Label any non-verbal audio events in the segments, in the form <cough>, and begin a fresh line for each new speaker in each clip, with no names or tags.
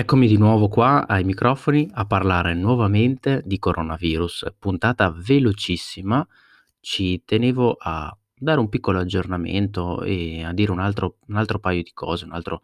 Eccomi di nuovo qua ai microfoni a parlare nuovamente di coronavirus. Puntata velocissima. Ci tenevo a dare un piccolo aggiornamento e a dire un altro, un altro paio di cose, un altro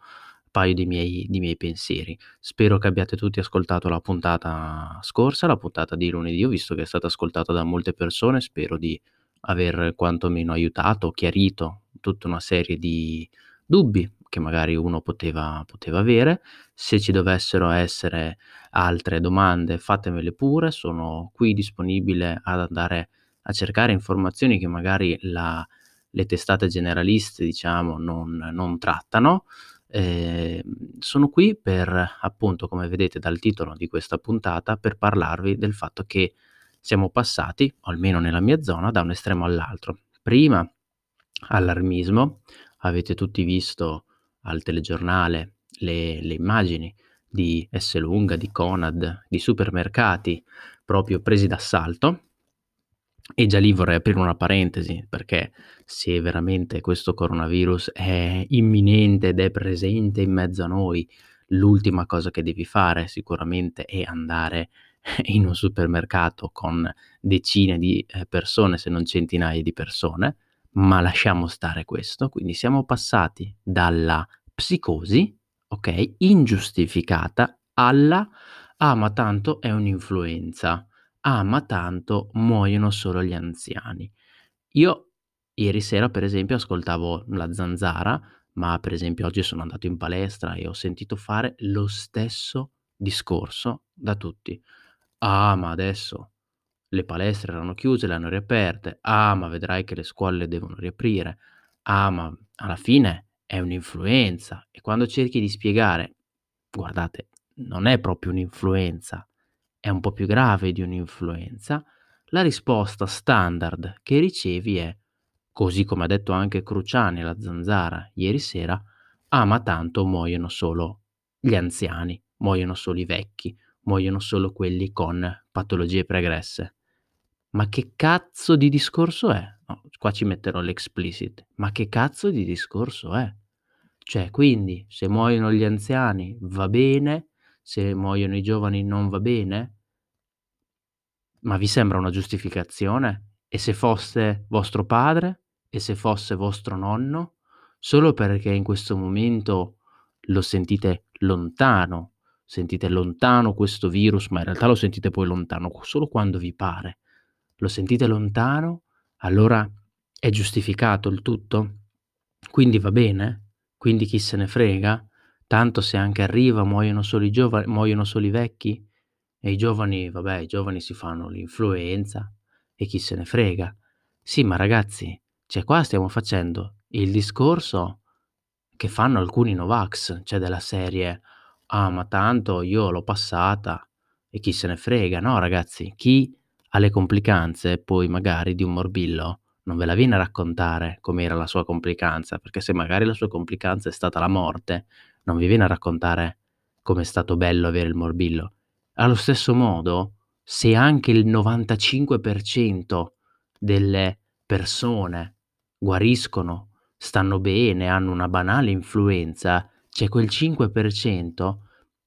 paio di miei, di miei pensieri. Spero che abbiate tutti ascoltato la puntata scorsa, la puntata di lunedì. Ho visto che è stata ascoltata da molte persone. Spero di aver quantomeno aiutato, chiarito tutta una serie di dubbi che magari uno poteva, poteva avere. Se ci dovessero essere altre domande, fatemele pure, sono qui disponibile ad andare a cercare informazioni che magari la, le testate generaliste, diciamo, non, non trattano. Eh, sono qui per, appunto, come vedete dal titolo di questa puntata, per parlarvi del fatto che siamo passati, almeno nella mia zona, da un estremo all'altro. Prima allarmismo, avete tutti visto al telegiornale le, le immagini di Esselunga, di Conad, di supermercati proprio presi d'assalto. E già lì vorrei aprire una parentesi perché se veramente questo coronavirus è imminente ed è presente in mezzo a noi, l'ultima cosa che devi fare sicuramente è andare <laughs> in un supermercato con decine di eh, persone, se non centinaia di persone, ma lasciamo stare questo. Quindi siamo passati dalla psicosi, ok, ingiustificata, alla ah ma tanto è un'influenza, ah ma tanto muoiono solo gli anziani. Io ieri sera per esempio ascoltavo la zanzara, ma per esempio oggi sono andato in palestra e ho sentito fare lo stesso discorso da tutti. Ah ma adesso le palestre erano chiuse, le hanno riaperte, ah ma vedrai che le scuole devono riaprire, ah ma alla fine è un'influenza. E quando cerchi di spiegare, guardate, non è proprio un'influenza, è un po' più grave di un'influenza, la risposta standard che ricevi è, così come ha detto anche Cruciani alla zanzara ieri sera, ah ma tanto muoiono solo gli anziani, muoiono solo i vecchi, muoiono solo quelli con patologie pregresse. Ma che cazzo di discorso è? No, qua ci metterò l'explicit. Ma che cazzo di discorso è? Cioè, quindi, se muoiono gli anziani va bene, se muoiono i giovani non va bene? Ma vi sembra una giustificazione? E se fosse vostro padre? E se fosse vostro nonno? Solo perché in questo momento lo sentite lontano, sentite lontano questo virus, ma in realtà lo sentite poi lontano solo quando vi pare. Lo sentite lontano? Allora è giustificato il tutto? Quindi va bene? Quindi chi se ne frega? Tanto se anche arriva muoiono solo i giovani, muoiono solo i vecchi? E i giovani, vabbè, i giovani si fanno l'influenza e chi se ne frega? Sì, ma ragazzi, cioè qua stiamo facendo il discorso che fanno alcuni Novax, cioè della serie ah, ma tanto io l'ho passata e chi se ne frega. No, ragazzi, chi ha le complicanze poi magari di un morbillo non ve la viene a raccontare com'era la sua complicanza, perché se magari la sua complicanza è stata la morte, non vi viene a raccontare com'è stato bello avere il morbillo. Allo stesso modo, se anche il 95% delle persone guariscono, stanno bene, hanno una banale influenza, c'è quel 5%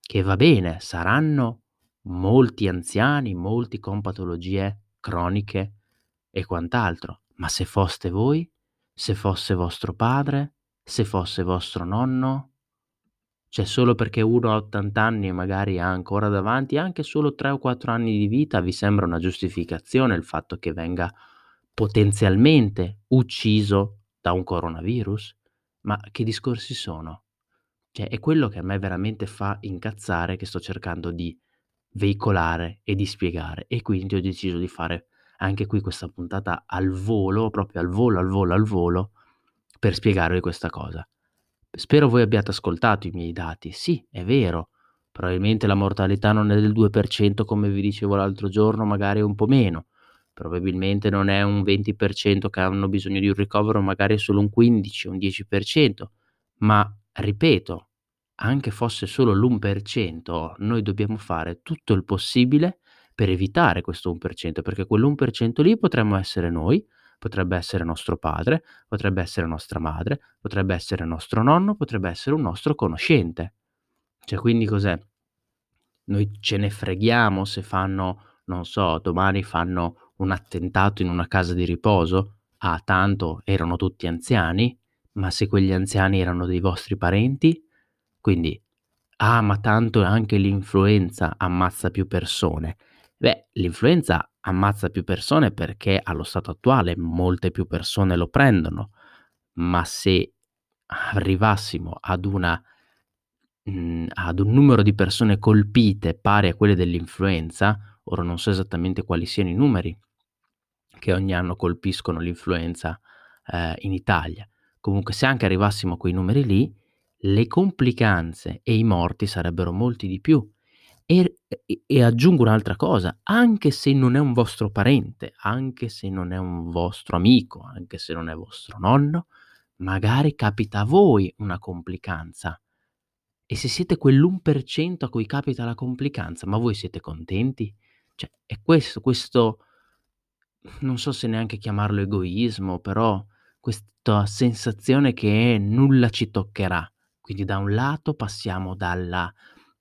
che va bene, saranno molti anziani, molti con patologie croniche e quant'altro, ma se foste voi, se fosse vostro padre, se fosse vostro nonno, cioè solo perché uno ha 80 anni e magari ha ancora davanti anche solo 3 o 4 anni di vita, vi sembra una giustificazione il fatto che venga potenzialmente ucciso da un coronavirus? Ma che discorsi sono? Cioè è quello che a me veramente fa incazzare che sto cercando di veicolare e di spiegare e quindi ho deciso di fare anche qui questa puntata al volo, proprio al volo, al volo, al volo, per spiegarvi questa cosa. Spero voi abbiate ascoltato i miei dati. Sì, è vero, probabilmente la mortalità non è del 2% come vi dicevo l'altro giorno, magari un po' meno. Probabilmente non è un 20% che hanno bisogno di un ricovero, magari solo un 15, un 10%. Ma, ripeto, anche fosse solo l'1%, noi dobbiamo fare tutto il possibile per evitare questo 1%, perché quell'1% lì potremmo essere noi, potrebbe essere nostro padre, potrebbe essere nostra madre, potrebbe essere nostro nonno, potrebbe essere un nostro conoscente. Cioè, quindi cos'è? Noi ce ne freghiamo se fanno non so, domani fanno un attentato in una casa di riposo? Ah, tanto erano tutti anziani? Ma se quegli anziani erano dei vostri parenti? Quindi: "Ah, ma tanto anche l'influenza ammazza più persone". Beh, l'influenza ammazza più persone perché allo stato attuale molte più persone lo prendono, ma se arrivassimo ad una mhmm, ad un numero di persone colpite pari a quelle dell'influenza, ora non so esattamente quali siano i numeri che ogni anno colpiscono l'influenza, ehm, in Italia. Comunque se anche arrivassimo a quei numeri lì, le complicanze e i morti sarebbero molti di più. E e aggiungo un'altra cosa, anche se non è un vostro parente, anche se non è un vostro amico, anche se non è vostro nonno, magari capita a voi una complicanza. E se siete quell'1% a cui capita la complicanza, ma voi siete contenti? Cioè, è questo questo non so se neanche chiamarlo egoismo, però questa sensazione che nulla ci toccherà. Quindi da un lato passiamo dalla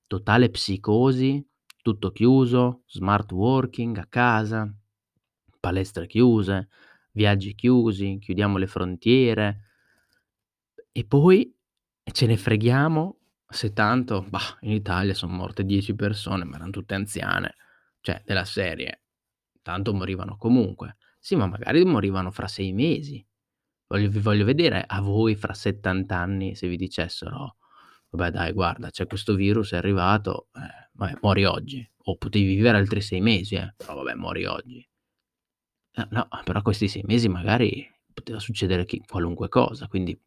totale psicosi, tutto chiuso, smart working a casa, palestre chiuse, viaggi chiusi, chiudiamo le frontiere e poi ce ne freghiamo se tanto, bah, in Italia son morte 10 persone, ma eran tutte anziane. Cioè, della serie, tanto morivano comunque. Sì, ma magari morivano fra 6 mesi. Voglio vi voglio vedere a voi fra 70 anni se vi dicessero: "Vabbè dai guarda c'è questo virus, è arrivato, eh, vabbè muori oggi." O potevi vivere altri 6 mesi eh, però vabbè muori oggi. Eh, no, però questi 6 mesi magari poteva succedere chi qualunque cosa, quindi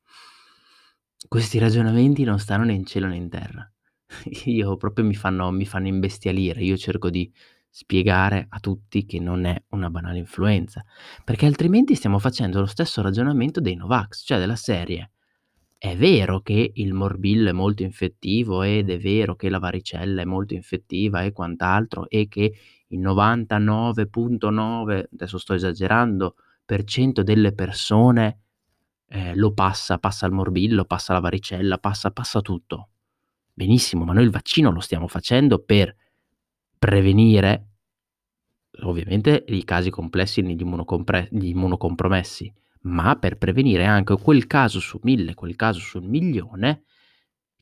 questi ragionamenti non stanno né in cielo né in terra. <laughs> Io proprio mi fanno mi fanno imbestialire. Io cerco di spiegare a tutti che non è una banale influenza, perché altrimenti stiamo facendo lo stesso ragionamento dei Novax, cioè della serie: è vero che il morbillo è molto infettivo ed è vero che la varicella è molto infettiva e quant'altro e che il 99.9, adesso sto esagerando, per cento delle persone, ehm, lo passa, passa il morbillo, passa la varicella, passa passa tutto. Benissimo, ma noi il vaccino lo stiamo facendo per prevenire ovviamente i casi complessi negli immunocompre immunocompromessi, ma per prevenire anche quel caso su 1000, quel caso su 1.000.000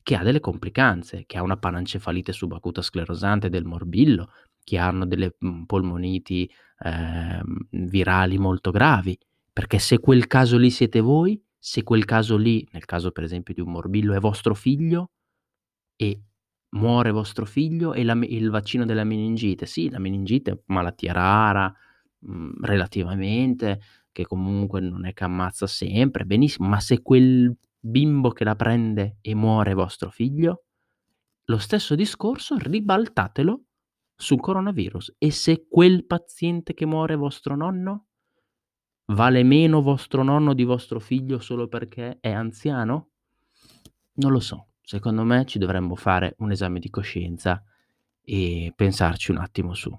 che ha delle complicanze, che ha una panencefalite subacuta sclerosante del morbillo, che hanno delle, mhmm, polmoniti, ehm, virali molto gravi. Perché se quel caso lì siete voi, se quel caso lì, nel caso per esempio di un morbillo, è vostro figlio e muore vostro figlio e la il vaccino della meningite, sì, la meningite è malattia rara, mhmm, relativamente, che comunque non è che ammazza sempre, benissimo, ma se quel bimbo che la prende e muore vostro figlio? Lo stesso discorso ribaltatelo sul coronavirus. E se quel paziente che muore vostro nonno? Vale meno vostro nonno di vostro figlio solo perché è anziano? Non lo so. Secondo me ci dovremmo fare un esame di coscienza e pensarci un attimo su.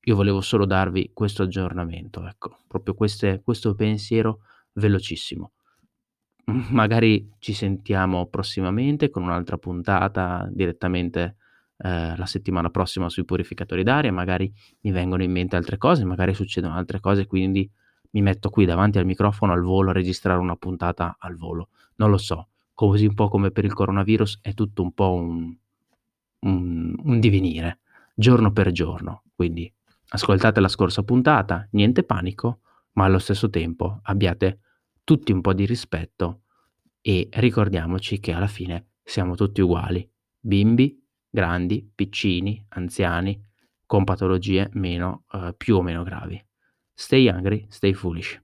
Io volevo solo darvi questo aggiornamento, ecco, proprio queste questo pensiero velocissimo. <laughs> Magari ci sentiamo prossimamente con un'altra puntata direttamente, ehm, la settimana prossima sui purificatori d'aria, magari mi vengono in mente altre cose, magari succedono altre cose, quindi mi metto qui davanti al microfono al volo a registrare una puntata al volo. Non lo so, così un po' come per il coronavirus è tutto un po' un un un divenire, giorno per giorno. Quindi ascoltate la scorsa puntata, niente panico, ma allo stesso tempo abbiate tutti un po' di rispetto e ricordiamoci che alla fine siamo tutti uguali, bimbi, grandi, piccini, anziani, con patologie meno, uhm, più o meno gravi. Stay hungry, stay foolish.